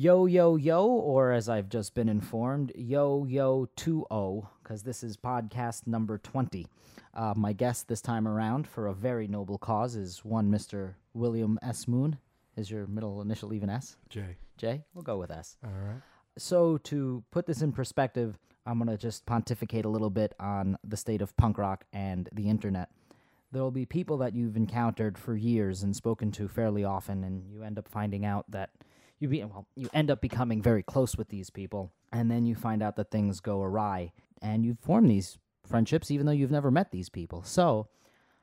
Yo Yo Yo, or as I've just been informed, Yo Yo 2 because this is podcast number 20. Uh, my guest this time around for a very noble cause is one Mr. William S. Moon. Is your middle initial even S? J. J? We'll go with S. All right. So, to put this in perspective, I'm going to just pontificate a little bit on the state of punk rock and the internet. There will be people that you've encountered for years and spoken to fairly often, and you end up finding out that you be well, you end up becoming very close with these people, and then you find out that things go awry, and you form these friendships even though you've never met these people. So,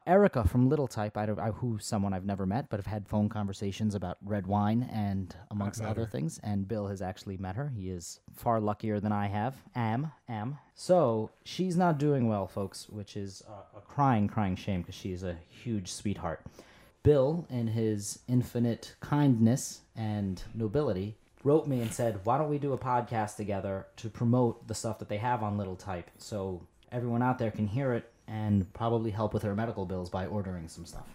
Erica from Little Type, I don't, I, who's someone I've never met, but have had phone conversations about red wine and amongst other her. things. And Bill has actually met her. He is far luckier than I have. Am, am. So she's not doing well, folks, which is a, a crying, crying shame because she's a huge sweetheart. Bill, in his infinite kindness and nobility, wrote me and said, "Why don't we do a podcast together to promote the stuff that they have on Little Type, so everyone out there can hear it and probably help with their medical bills by ordering some stuff."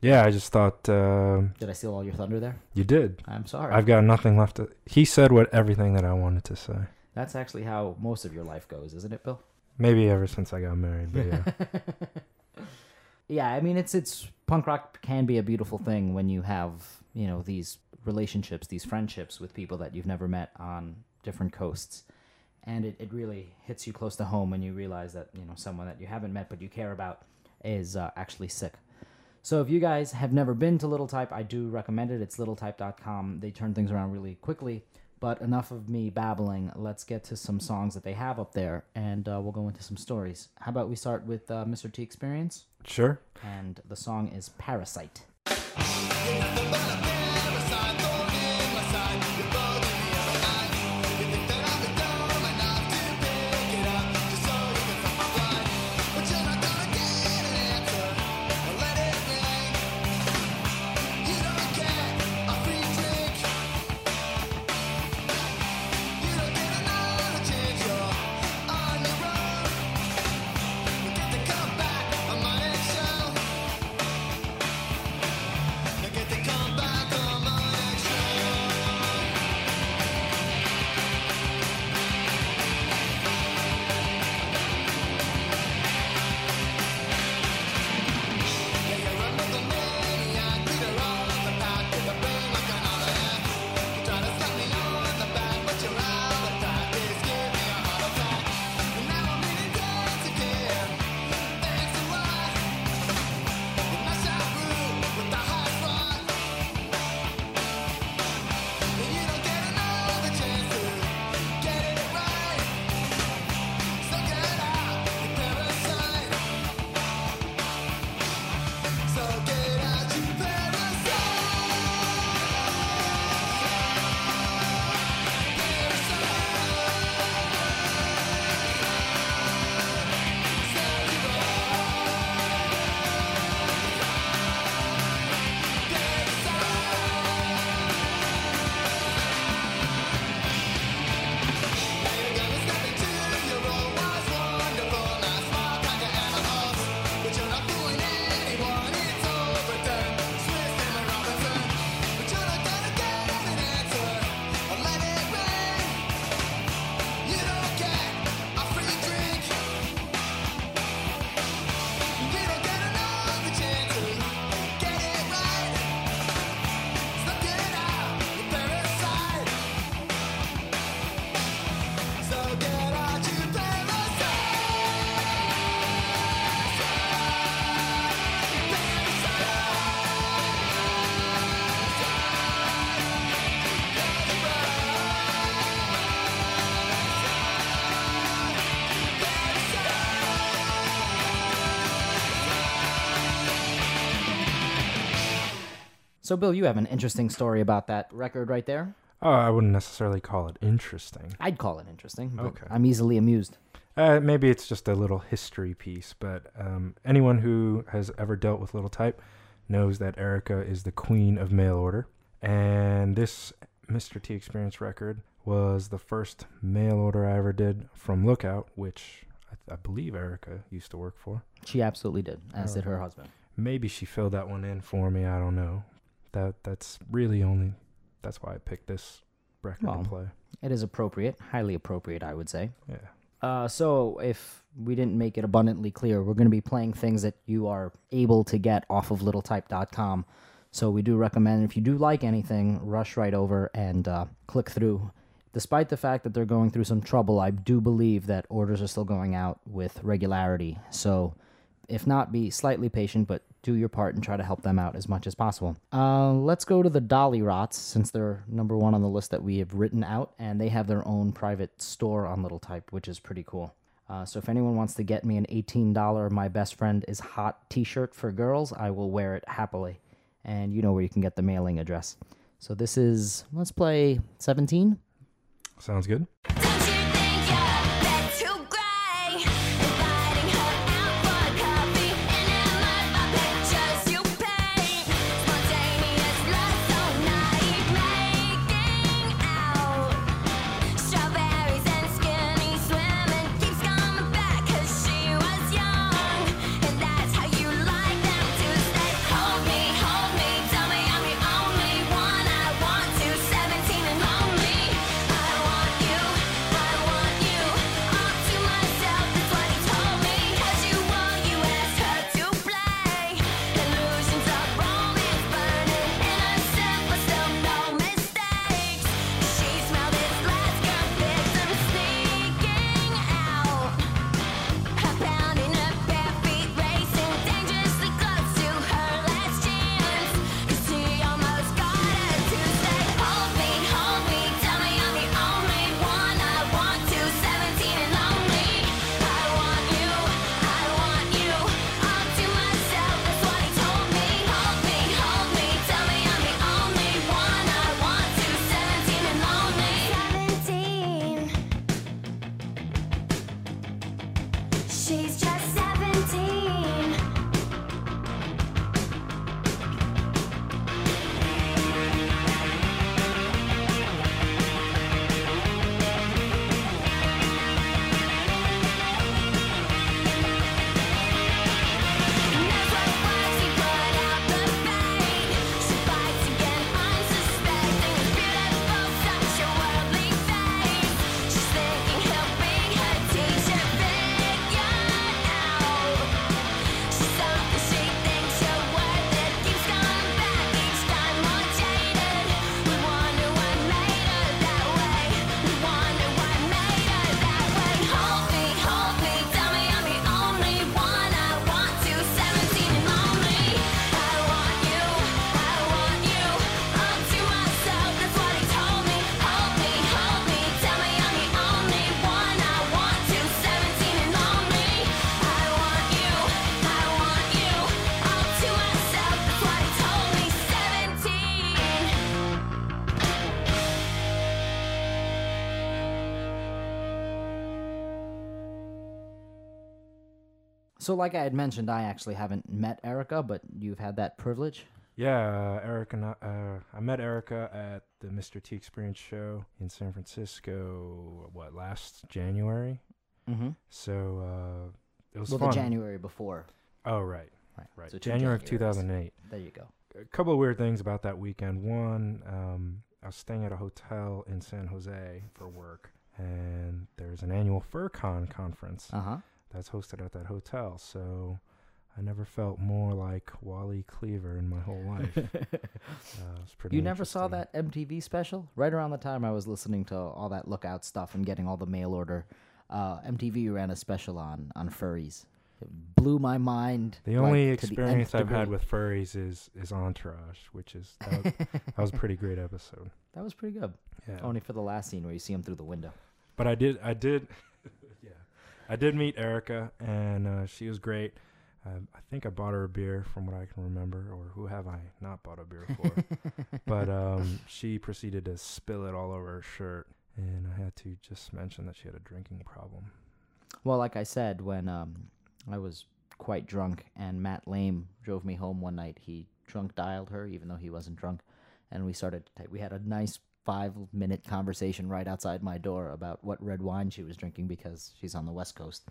Yeah, I just thought uh, Did I steal all your thunder there? you did. I'm sorry. I've got nothing left to. He said what everything that I wanted to say. That's actually how most of your life goes, isn't it, Bill? Maybe ever since I got married, but yeah. yeah, I mean it's it's punk rock can be a beautiful thing when you have, you know, these relationships, these friendships with people that you've never met on different coasts. And it, it really hits you close to home when you realize that, you know, someone that you haven't met but you care about is uh, actually sick. So if you guys have never been to Little Type, I do recommend it. It's littletype.com. They turn things around really quickly. But enough of me babbling. Let's get to some songs that they have up there, and uh, we'll go into some stories. How about we start with uh, Mr. T Experience? sure. and the song is Parasite. So, Bill, you have an interesting story about that record right there. Oh, I wouldn't necessarily call it interesting. I'd call it interesting. But Okay. I'm easily amused. Uh, maybe it's just a little history piece, but um, anyone who has ever dealt with Little Type knows that Erica is the queen of mail order. And this Mr. T Experience record was the first mail order I ever did from Lookout, which I, I believe Erica used to work for. She absolutely did, as did her husband. Maybe she filled that one in for me. I don't know. That that's really only that's why I picked this record Well. to play. It is appropriate, highly appropriate, I would say. Yeah. Uh, so, if we didn't make it abundantly clear, we're going to be playing things that you are able to get off of littletype.com. So, we do recommend if you do like anything, rush right over and uh, click through. Despite the fact that they're going through some trouble, I do believe that orders are still going out with regularity. So, if not, be slightly patient, but do your part and try to help them out as much as possible. Uh, let's go to the Dollyrots, since they're number one on the list that we have written out, and they have their own private store on Little Type, which is pretty cool. Uh, so if anyone wants to get me an $18 My Best Friend is Hot t shirt for girls, I will wear it happily. And you know where you can get the mailing address. So this is, let's play 17. Sounds good. So, like I had mentioned, I actually haven't met Erica, but you've had that privilege. Yeah, uh, Erica. and I- Uh, I met Erica at the Mr. T Experience show in San Francisco. What last January? Mm-hmm. So uh, it was Well, fun. the January before. oh right, Right. right. So January of 2008. There you go. a couple of weird things about that weekend. One, um, I was staying at a hotel in San Jose for work, and there's an annual FurCon conference Uh huh. That's hosted at that hotel. So I never felt more like Wally Cleaver in my whole life. uh, it was pretty You never saw that MTV special? Right around the time I was listening to all that Lookout stuff and getting all the mail order, uh, MTV ran a special on on furries. It blew my mind. The like, only experience nth I've had with furries is is Entourage, which is that was, that was a pretty great episode. that was pretty good. Yeah. Only for the last scene where you see him through the window. But I did, I did, I did meet Erica, and uh, she was great. Uh, I think I bought her a beer, from what I can remember, or who have I not bought a beer for? but um, she proceeded to spill it all over her shirt, and I had to just mention that she had a drinking problem. Well, like I said, when um, I was quite drunk and Matt Lane drove me home one night, he drunk dialed her, even though he wasn't drunk, and we started. To we had a nice five minute conversation right outside my door about what red wine she was drinking because she's on the west coast,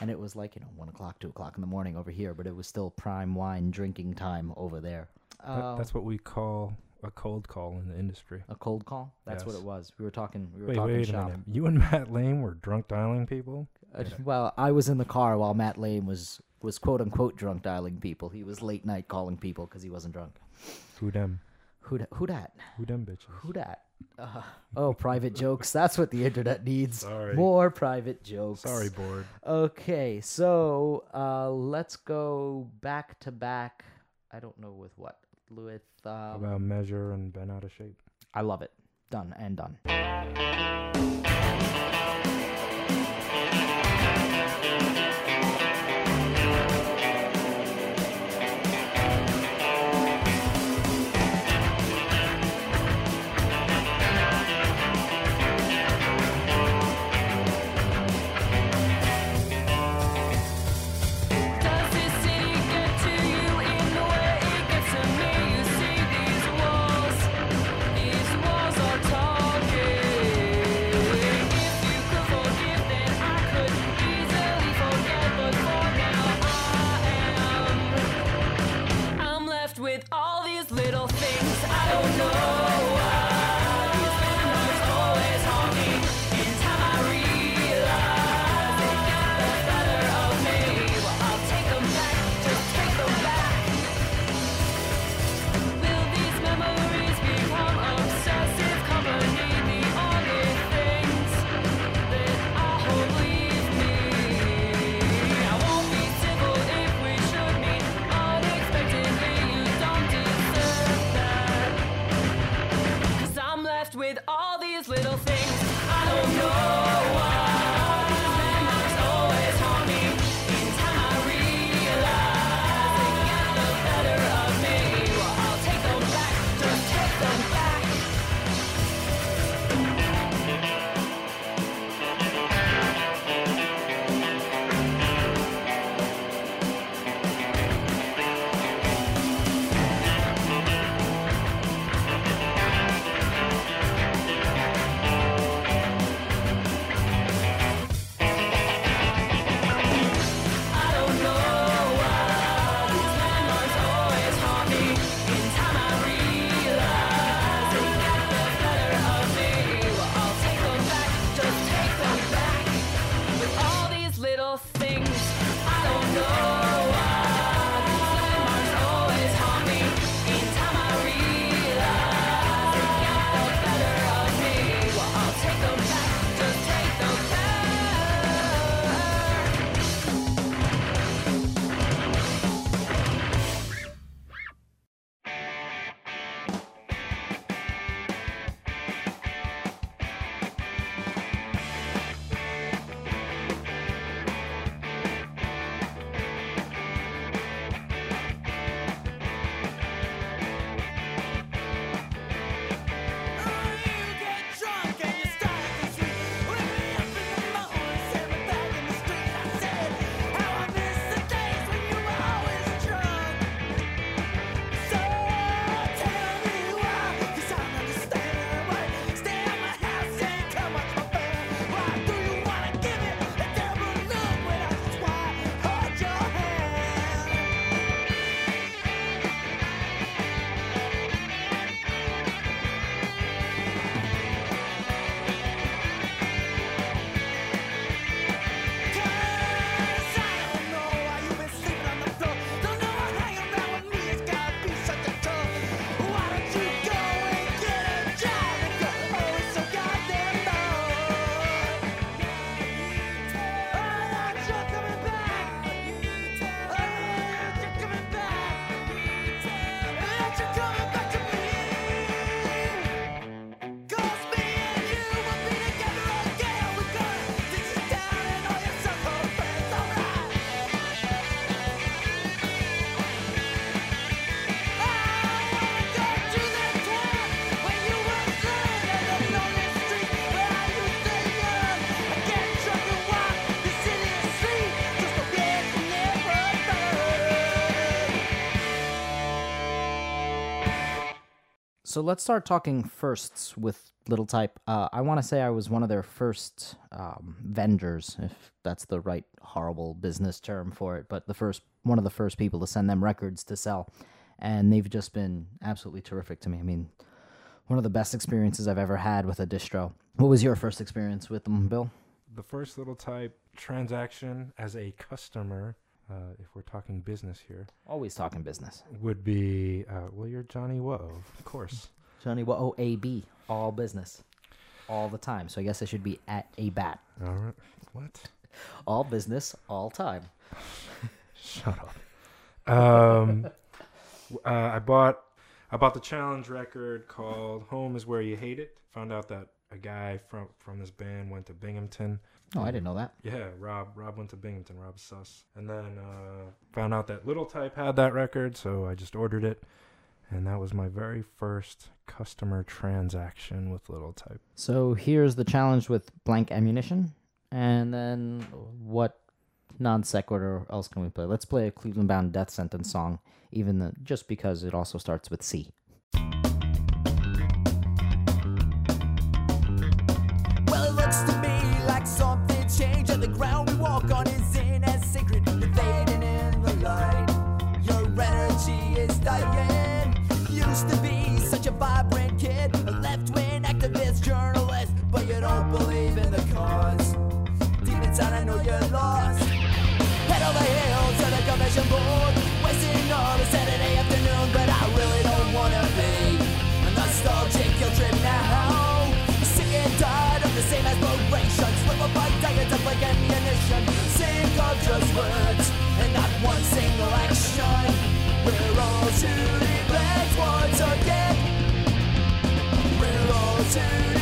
and it was like you know one o'clock, two o'clock in the morning over here, but it was still prime wine drinking time over there. Uh, that's what we call a cold call in the industry. A cold call? That's what it was. We were talking. We were Wait, talking wait shop. a minute. You and Matt Lane were drunk dialing people. Uh, Well, I was in the car while Matt Lane was was quote unquote drunk dialing people. He was late night calling people because he wasn't drunk. Who them? Who da- who dat? Who them bitches? Who dat? Uh, oh, private jokes. That's what the internet needs. Sorry. More private jokes. Sorry, board. Okay, so uh, let's go back to back. I don't know with what. With um, About measure and been out of shape. I love it. Done and done. so let's start talking firsts with Little Type. Uh, I want to say I was one of their first um, vendors, if that's the right horrible business term for it, but the first one of the first people to send them records to sell, and they've just been absolutely terrific to me. I mean, one of the best experiences I've ever had with a distro. What was your first experience with them, Bill? The first Little Type transaction as a customer uh, if we're talking business here, always talking business, would be uh, well, you're Johnny Woe, of course. Johnny Woe, AB, all business, all the time. So I guess I should be at a bat. All right. What? all business, all time. Shut up. Um, uh, I bought I bought the challenge record called "Home Is Where You Hate It." Found out that a guy from from this band went to Binghamton Oh, I didn't know that. Yeah, Rob. Rob went to Binghamton. Rob sus, and then uh, found out that Little Type had that record, so I just ordered it, and that was my very first customer transaction with Little Type. So here's the challenge with blank ammunition, and then what non sequitur else can we play? Let's play a Cleveland Bound Death Sentence song, even the, just because it also starts with C. just words and not one single action. We're all shooting backwards again. We're all shooting.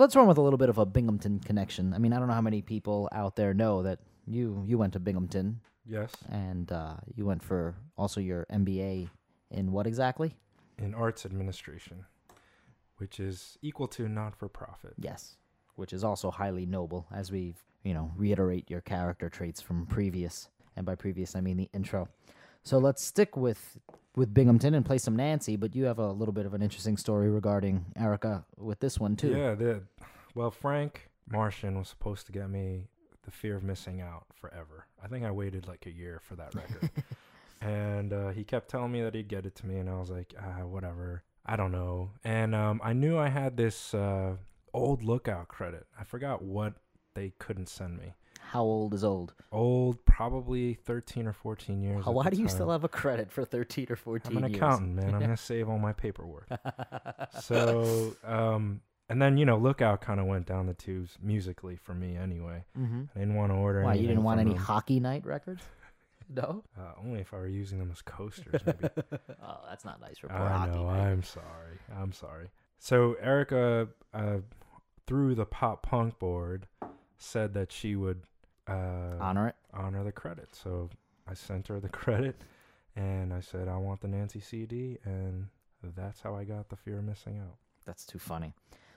Let's run with a little bit of a Binghamton connection. I mean, I don't know how many people out there know that you you went to Binghamton Yes, and uh, you went for also your MBA in what exactly? in arts administration, which is equal to not for profit. Yes, which is also highly noble, as we you know reiterate your character traits from previous, and by previous I mean the intro. So let's stick with with Binghamton and play some Nancy, but you have a little bit of an interesting story regarding Erica with this one too. Yeah, the well, Frank Martian was supposed to get me the fear of missing out forever. I think I waited like a year for that record. and uh, he kept telling me that he'd get it to me, and I was like, ah, whatever. I don't know. And um, I knew I had this uh, old lookout credit. I forgot what they couldn't send me. How old is old? Old, probably 13 or 14 years. Why do you still have a credit for 13 or 14 I'm an years? accountant, man. I'm gonna save all my paperwork. so, um, and then you know, Lookout kind of went down the tubes musically for me anyway. Mm-hmm. I didn't want to order. Why, you didn't want any them. hockey night records? No? Uh, only if I were using them as coasters, maybe. Oh, that's not nice for poor I hockey know. night. I'm sorry. I'm sorry. So Erica, uh, through the pop punk board, said that she would uh, Honor it. honor the credit. So I sent her the credit, and I said I want the Nancy CD, and that's how I got the fear of missing out. That's too funny.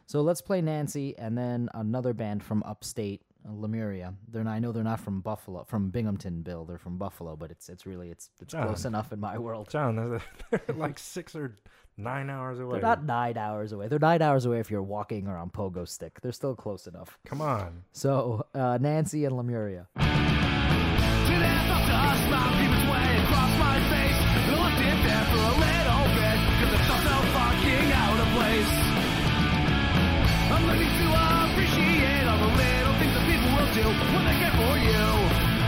So let's play Nancy and then another band from upstate, Lemuria. They're not, I know they're not from Buffalo, from Binghamton, Bill. They're from Buffalo, but it's it's really it's it's close enough in my world. John, they're they're like six or nine hours away. They're not nine hours away. They're nine hours away if you're walking or on pogo stick. They're still close enough. Come on. So uh, Nancy and Lemuria. I'm learning to appreciate all the little things that people will do when they care for you,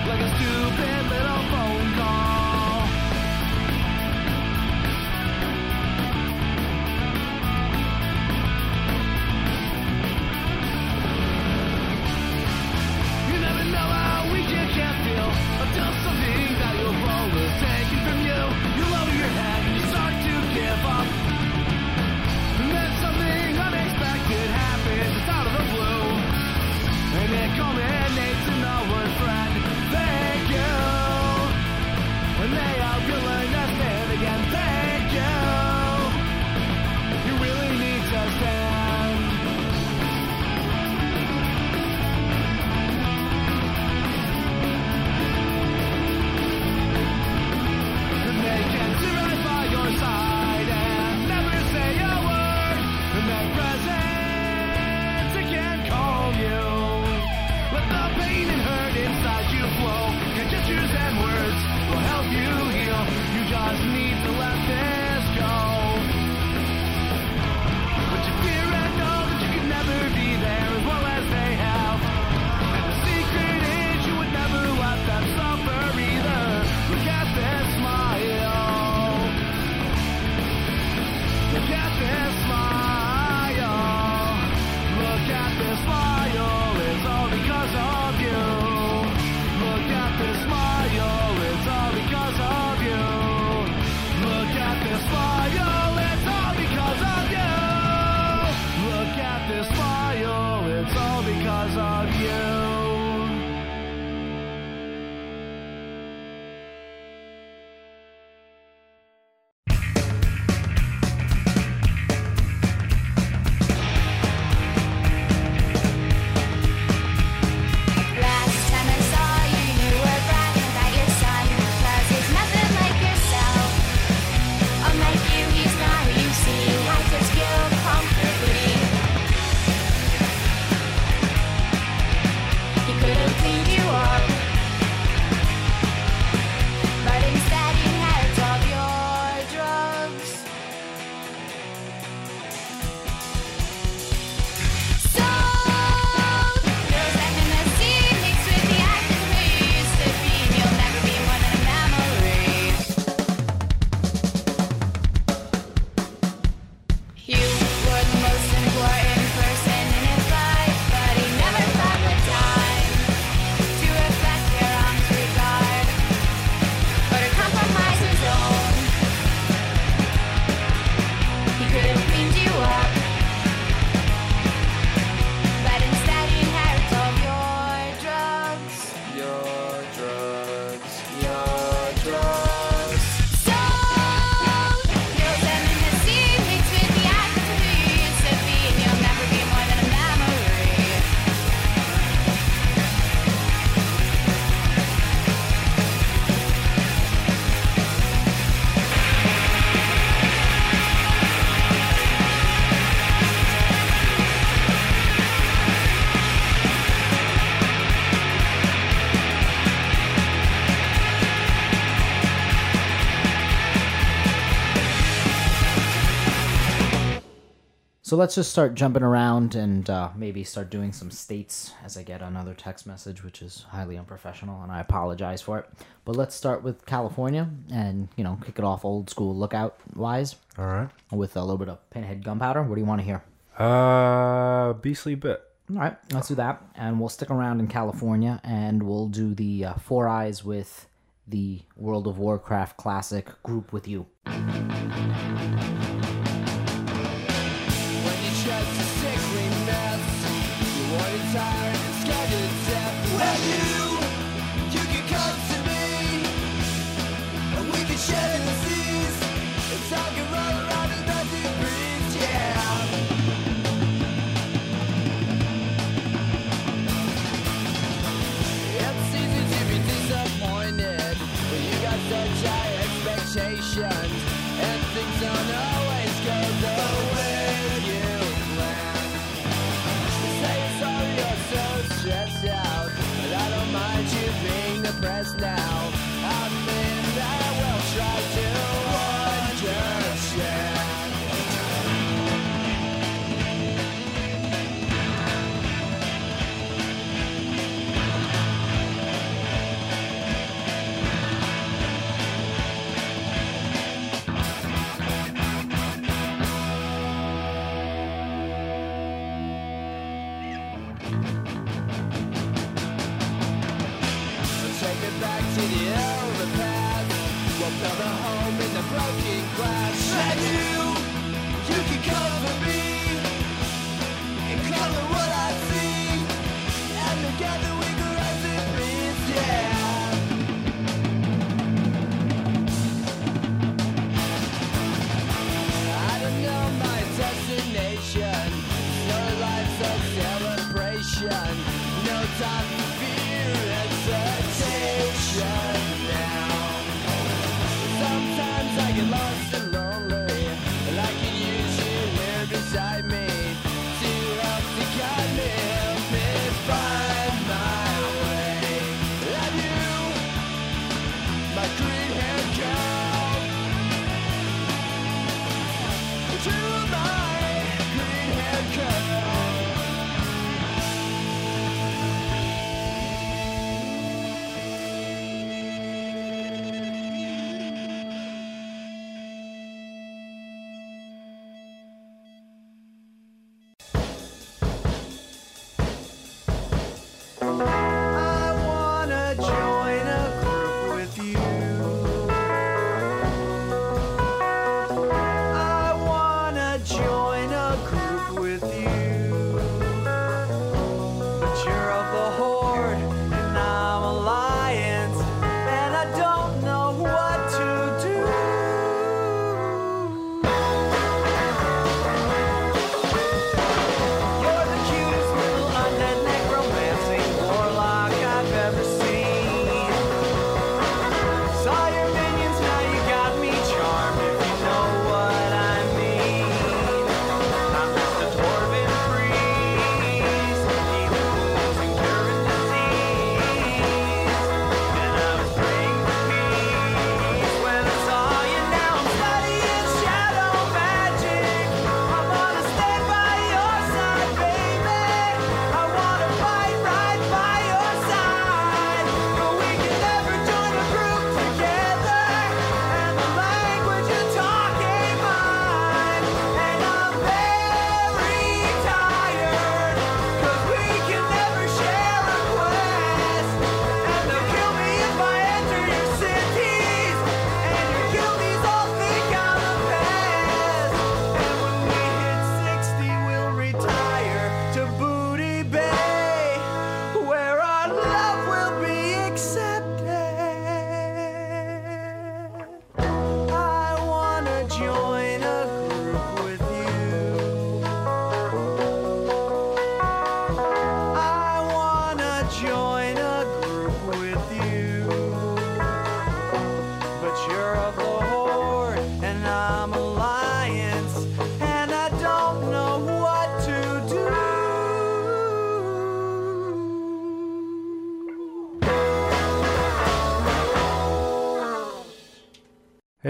like a stupid little phone So let's just start jumping around and uh, maybe start doing some states as I get another text message, which is highly unprofessional, and I apologize for it. But let's start with California and, you know, kick it off old school lookout wise. All right. With a little bit of pinhead gunpowder. What do you want to hear? Uh, Beastly Bit. All right, let's do that. And we'll stick around in California and we'll do the uh, Four Eyes with the World of Warcraft classic Group With You. time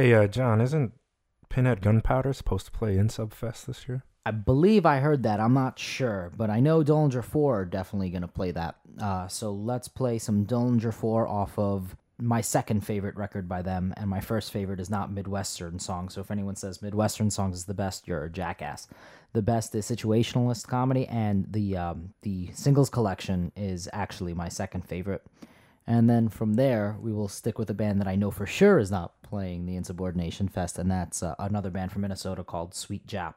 Hey, uh, John, isn't Pinhead Gunpowder supposed to play in Subfest this year? I believe I heard that. I'm not sure, but I know Dillinger 4 are definitely going to play that. Uh, so let's play some Dillinger 4 off of my second favorite record by them, and my first favorite is not Midwestern Songs. So if anyone says Midwestern Songs is the best, you're a jackass. The best is Situationalist Comedy, and the um, the singles collection is actually my second favorite. And then from there, we will stick with a band that I know for sure is not playing the Insubordination Fest, and that's uh, another band from Minnesota called Sweet Jap.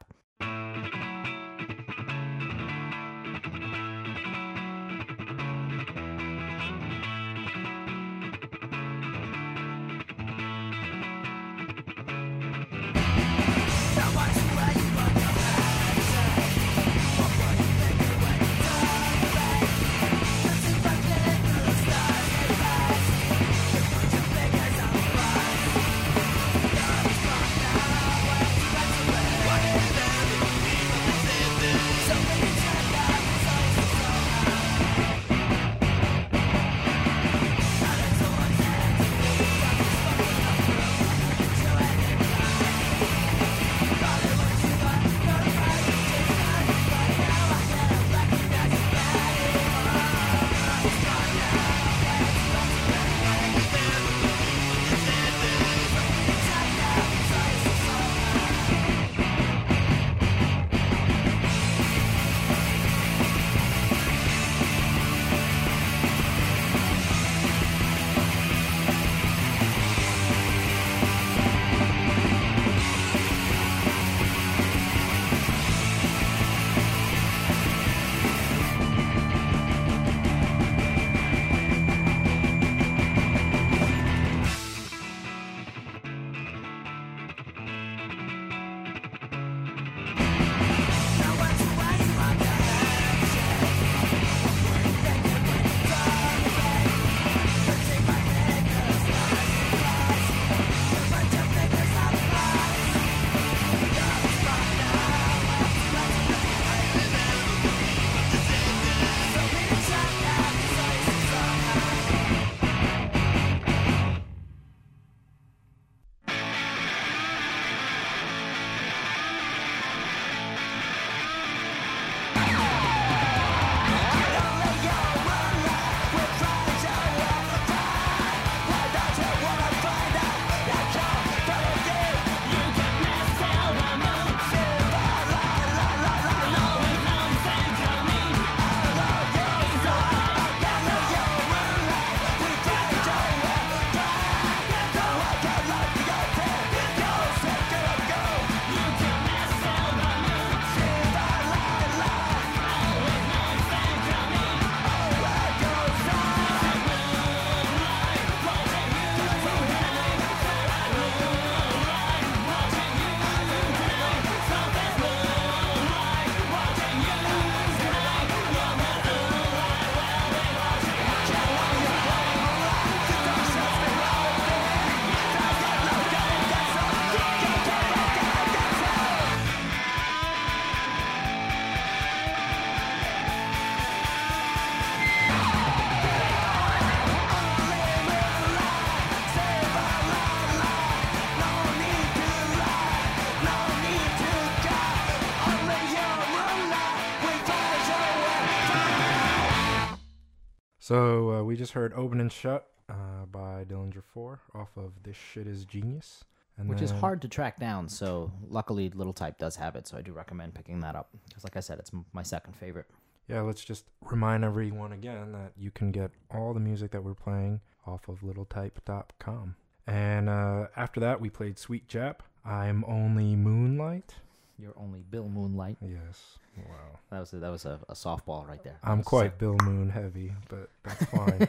So uh, we just heard "Open and Shut" uh, by Dillinger Four off of "This Shit Is Genius," and which is hard to track down. So luckily, Little Type does have it, so I do recommend picking that up because, like I said, it's m- my second favorite. Yeah, let's just remind everyone again that you can get all the music that we're playing off of littletype.com. And uh, after that, we played Sweet Jap. I'm only Moonlight. You're only Bill Moonlight. Yes. Wow. That was a, that was a, a softball right there. I'm quite sick. Bill Moon heavy, but that's fine.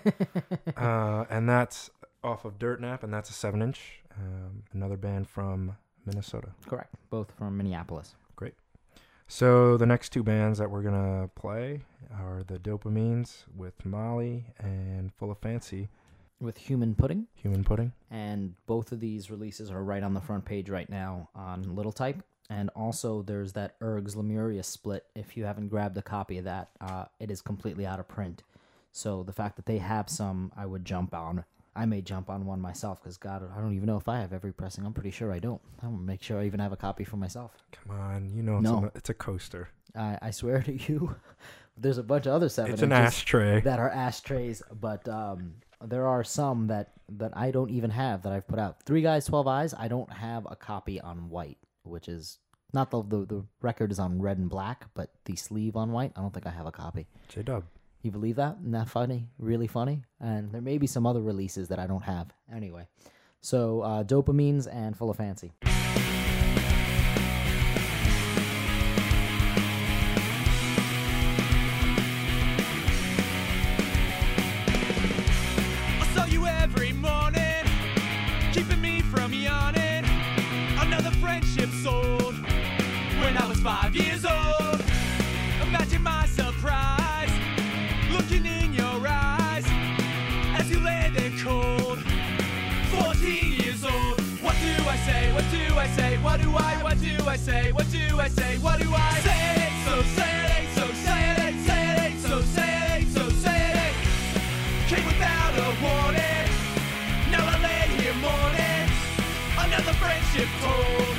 uh, and that's off of Dirtnap, and that's a seven inch. Um, another band from Minnesota. correct. Both from Minneapolis. Great. So the next two bands that we're gonna play are the Dopamines with Molly and Full of Fancy With Human Pudding, Human Pudding. and both of these releases are right on the front page right now on Little Type. And also, there's that Ergs Lemuria split. If you haven't grabbed a copy of that, uh, it is completely out of print. So the fact that they have some, I would jump on. I may jump on one myself because God, I don't even know if I have every pressing. I'm pretty sure I don't. I'm gonna make sure I even have a copy for myself. Come on, you know it's, No. a, it's a coaster. I, I swear to you, there's a bunch of other seven It's an ashtray. that are ashtrays, but um, there are some that that I don't even have that I've put out. Three guys, twelve eyes. I don't have a copy on white, which is not the the, the record is on red and black, but the sleeve on white. I don't think I have a copy. J Dub. You believe that? Isn't that funny? Really funny? And there may be some other releases that I don't have. Anyway, so uh, dopamines and full of fancy. Years old. Imagine my surprise, looking in your eyes as you cold. 14 years old. What do I say? What do I say? What do I? What do I say? What do I say? What do I say? So say it, so say it, say it, so say it, so say it came without a warning. Now I lay here mourning. Another friendship told,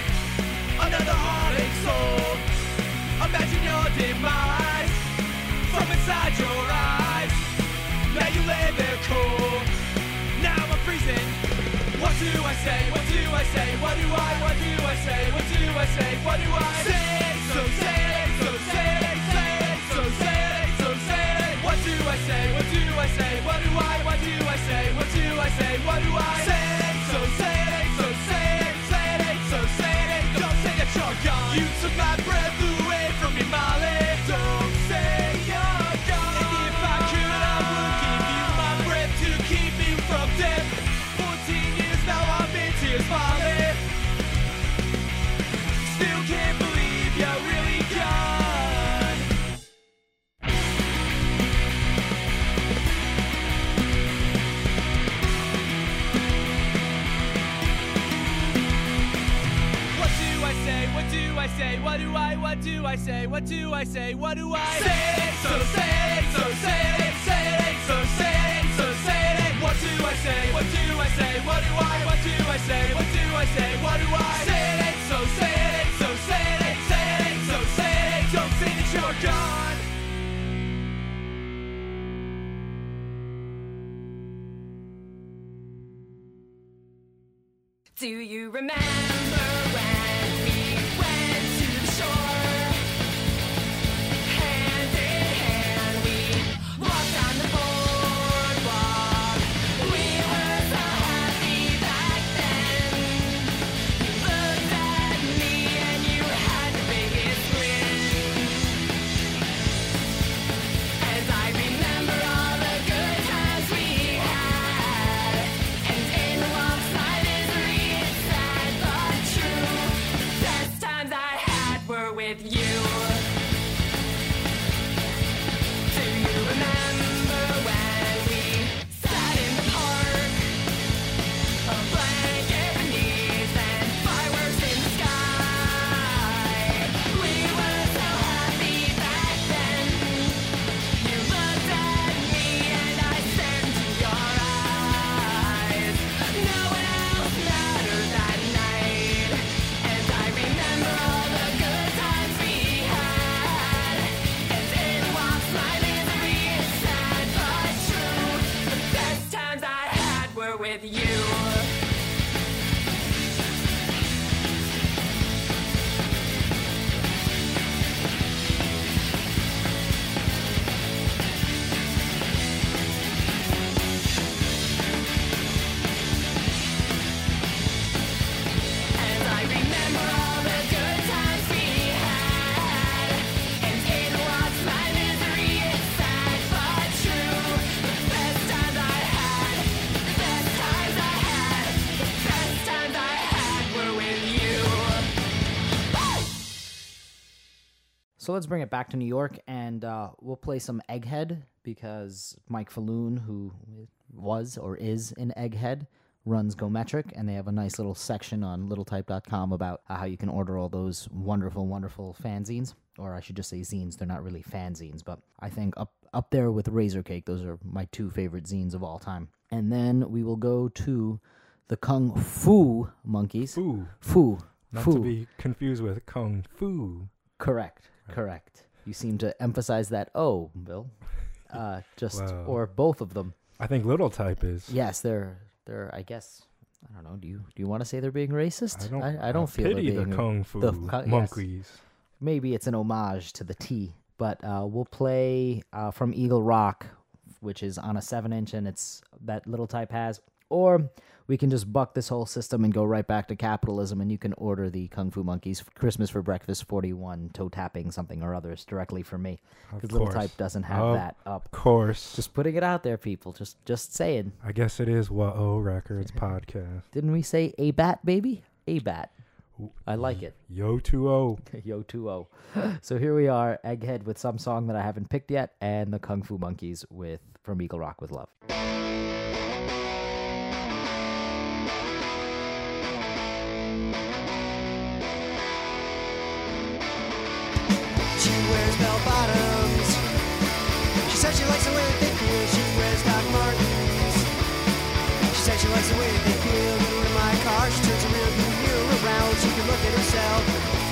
another heartache sold. Imagine your demise from inside your eyes. Now you lay there cold. Now I'm freezing. What do I say? What do I say? What do I? What do I say? What do I say? What do I say? So say it, so say it, say it, so say it, so say it. What do I say? What do I say? What do I? What do I say? What do I say? What do I say? So say it, so say it, say so say. Don't say that you're gone. You took my breath say? What do I? What do I say? What do I say? What do I say? it, So say it, so say it, say it, so say it, so say it. What do I say? What do I say? What do I? What do I say? What do I say? What do I say? it, So say it, so say it, say it, so say it. Don't say that you're gone. Do you remember when let's bring it back to New York and uh, we'll play some Egghead because Mike Faloon, who was or is an Egghead, runs Go Metric and they have a nice little section on littletype.com about uh, how you can order all those wonderful, wonderful fanzines. Or I should just say zines. They're not really fanzines, but I think up up there with Razor Cake, those are my two favorite zines of all time. And then we will go to the Kung Fu monkeys. Fu. Fu. Not to be confused with Kung Fu. Correct. Correct. You seem to emphasize that oh, Bill. Uh, just Wow. or both of them. I think little type is. Yes, they're they're. I guess I don't know. Do you do you want to say they're being racist? I don't. I, don't feel pity they're the being Kung Fu the yes. monkeys. maybe it's an homage to the T. But uh, we'll play uh, from Eagle Rock, which is on a seven inch, and it's that little type has. Or we can just buck this whole system and go right back to capitalism, and you can order the Kung Fu Monkeys Christmas for Breakfast 41 toe tapping something or others directly from me. Because Little. Type doesn't have Of that up. Of course. Just putting it out there, people. Just just saying. I guess it is Whoa Records podcast. Didn't we say a bat, baby? A bat. I like it. Yo 2 Yo 2 So here we are, Egghead with some song that I haven't picked yet, and the Kung Fu Monkeys with From Eagle Rock with Love. Said she likes the way they feel. She wears Doc Martens. She said she likes the way they feel. When in my car, she turns a rear view mirror around. She can look at herself.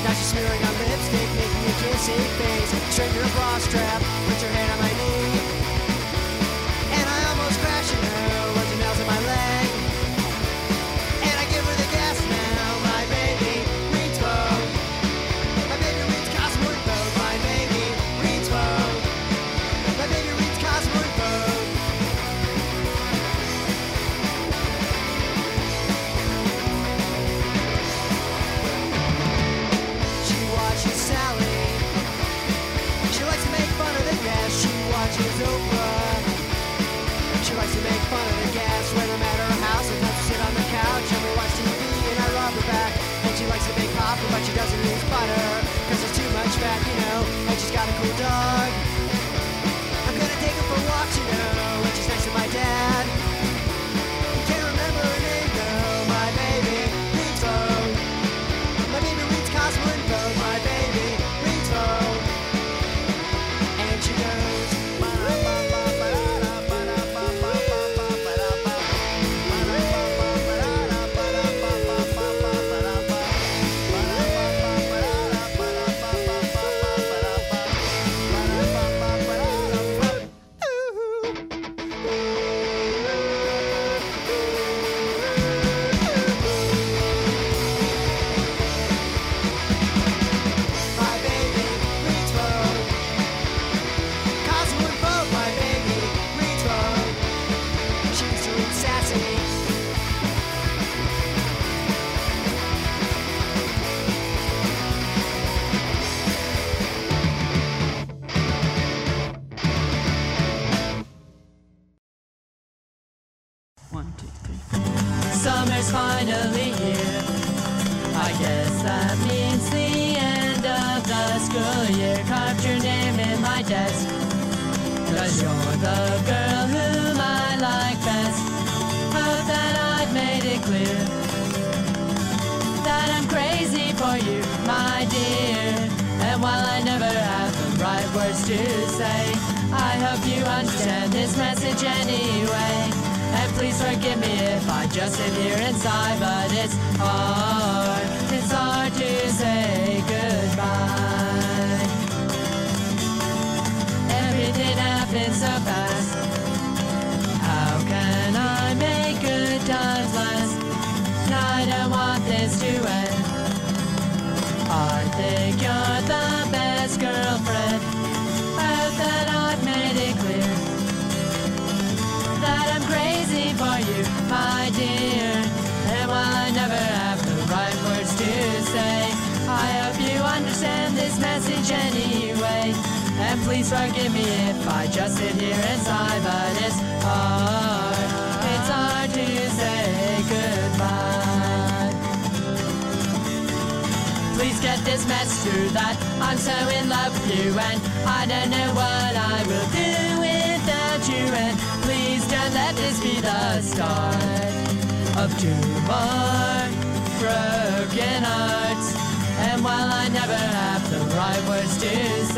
Now she's smearing on lipstick, making a kissing face. Straighten her bra strap, puts her hand on my knee. She likes to make fun of the gas when I'm at her house. Sometimes we sit on the couch and we watch TV and I rub her back. And she likes to make coffee, but she doesn't use butter. Cause there's too much fat, you know. And she's got a cool dog.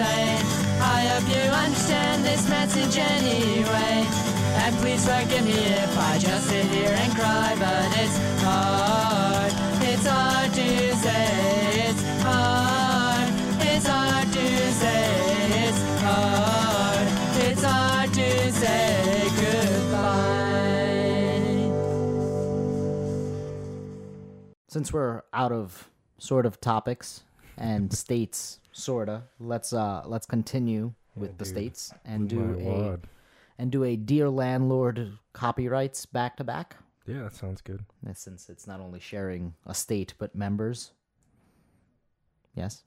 I hope you understand this message anyway. And please forgive me if I just sit here and cry, but it's hard. It's hard to say. It's hard. It's hard to say. It's hard. It's hard to say. Since we're out of sort of topics and states, sorta, let's uh let's continue with the dude. states and do a wad. and do a dear landlord copyrights back to back. Yeah, that sounds good. Uh, Since it's not only sharing a state but members. Yes,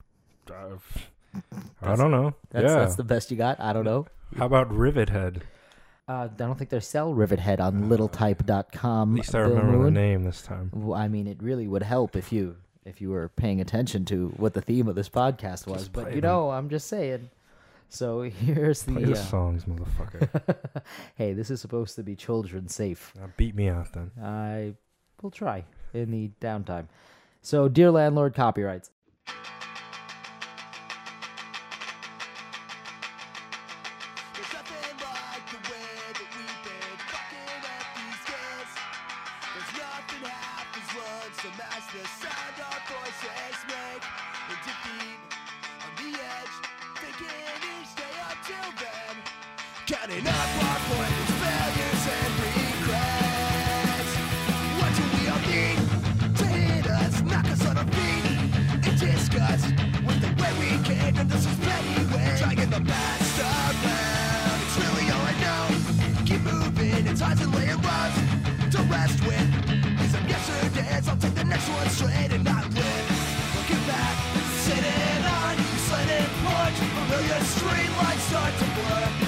Uh, I don't know. that's yeah. that's the best you got. I don't know. How about Rivet Head? Uh, I don't think they sell Rivethead on littletype.com. At least I Bill remember the name this time. Well, I mean, it really would help if you if you were paying attention to what the theme of this podcast was. But you them. know, I'm just saying. So here's Play the. the Uh, songs, motherfucker. hey, this is supposed to be children safe. Now beat me out then. I will try in the downtime. So, dear landlord, copyrights. Next one straight and not live. Looking back, sitting on you slanted porch, familiar street lights start to blur.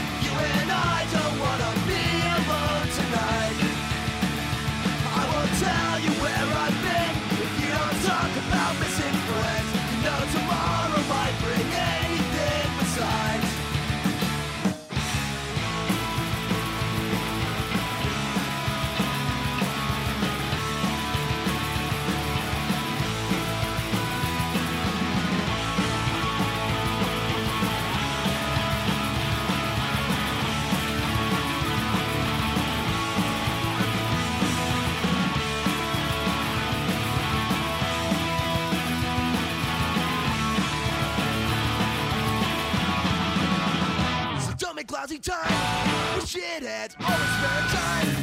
Don't make lousy time with shitheads. Always spare time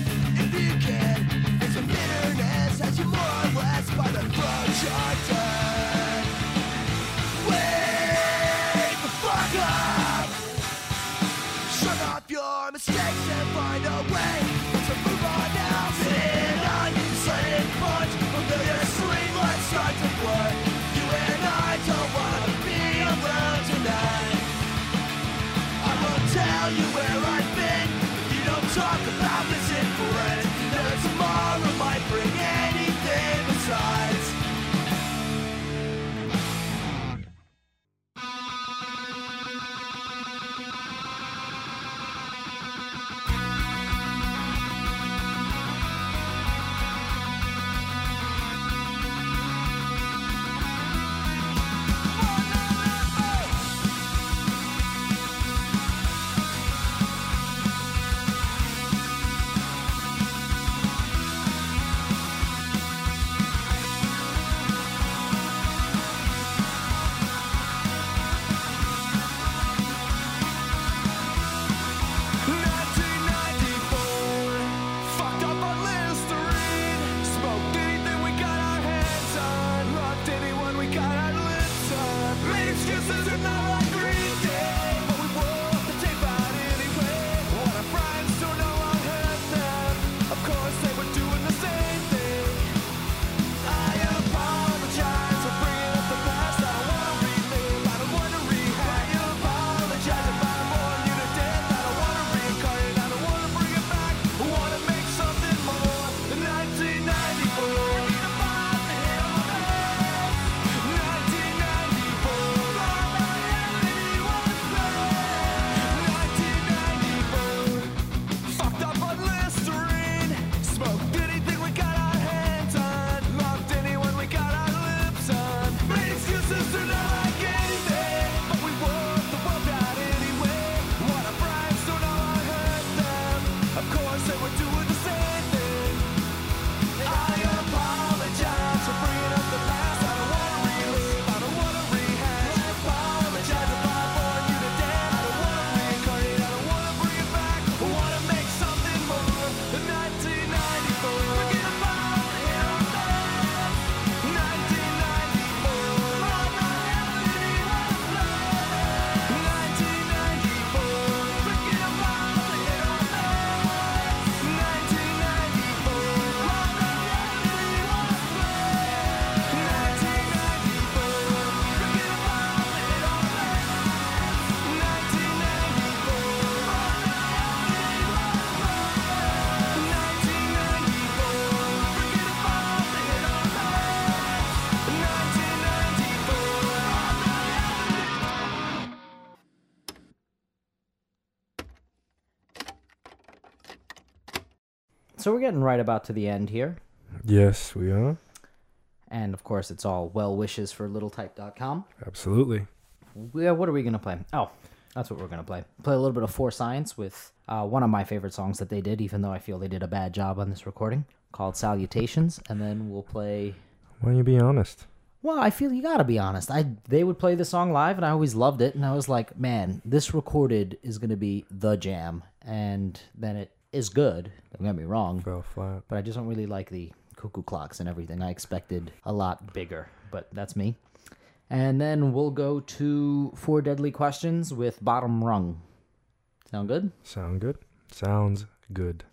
so we're getting right about to the end here. Yes, we are. And of course, it's all well wishes for littletype.com. Absolutely. We, what are we going to play? Oh, that's what we're going to play. Play a little bit of For Science with uh, one of my favorite songs that they did, even though I feel they did a bad job on this recording, called Salutations. And then we'll play. Why don't you be honest? Well, I feel you gotta be honest. I they would play the song live, and I always loved it. And I was like, man, this recorded is gonna be the jam. And then it is good. Don't get me wrong, Fell flat. but I just don't really like the cuckoo clocks and everything. I expected a lot bigger, but that's me. And then we'll go to four deadly questions with bottom rung. Sound good? Sound good? Sounds good.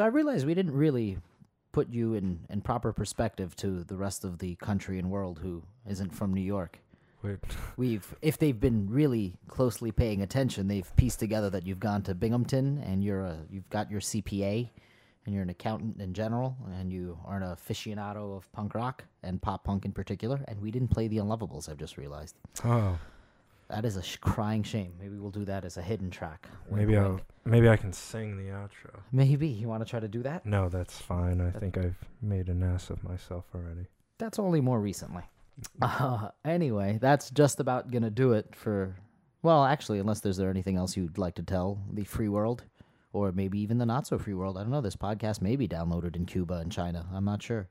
So I realized we didn't really put you in, in proper perspective to the rest of the country and world who isn't from New York. We've, if they've been really closely paying attention, they've pieced together that you've gone to Binghamton and you're a, you've got your CPA, and you're an accountant in general, and you are an aficionado of punk rock and pop punk in particular. And we didn't play the Unlovables. I've just realized oh, that is a sh- crying shame. Maybe we'll do that as a hidden track. Wink, maybe. I'll maybe I can sing the outro. Maybe you want to try to do that. No, that's fine. I think I've made an ass of myself already. That's only more recently. Uh, anyway, that's just about gonna do it for. Well, actually, unless there's there anything else you'd like to tell the free world, or maybe even the not so free world. I don't know. This podcast may be downloaded in Cuba and China. I'm not sure.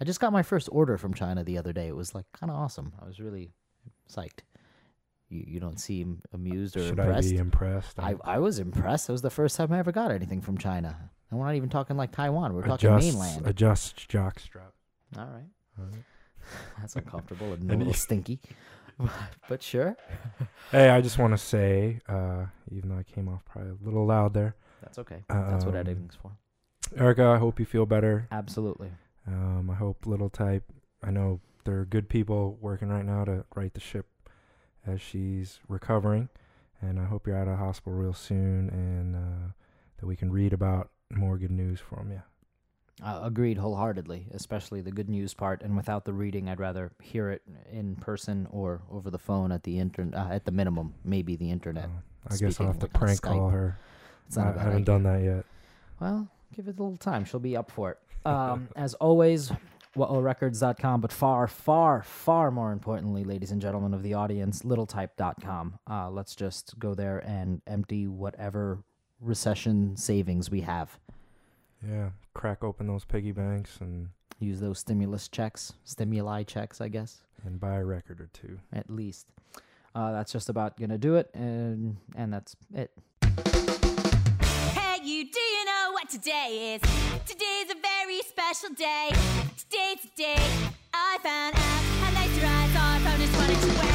I just got my first order from China the other day. It was like kind of awesome. I was really psyched. You you don't seem amused or Should impressed. I be impressed? I, I was impressed. That was the first time I ever got anything from China. And we're not even talking like Taiwan. We're talking adjust, mainland. Adjust jockstrap. All right. All right. That's uncomfortable and a little stinky. but sure. Hey, I just want to say, uh, even though I came off probably a little loud there, That's okay. That's what Um, editing's for. Erica, I hope you feel better. Absolutely. Um, I hope Little Type. I know there are good people working right now to right the ship as she's recovering, and I hope you're out of the hospital real soon, and uh, that we can read about more good news from you. Uh, agreed wholeheartedly, especially the good news part. And without the reading, I'd rather hear it in person or over the phone at the internet. Uh, at the minimum, maybe the internet. Uh, I guess I'll have to like prank call her. It's not I, I haven't idea. done that yet. Well, give it a little time. She'll be up for it. Um, as always, whatrecords.com, but far, far, far more importantly, ladies and gentlemen of the audience, littletype.com. Uh, let's just go there and empty whatever recession savings we have. Yeah, crack open those piggy banks and Use those stimulus checks, stimuli checks, I guess, and buy a record or two. at least. Uh, that's just about gonna do it, and and that's it. Hey, you, do you know what today is? Today's a very special day. Today's the day I found out how nice your eyes are. I just wanted to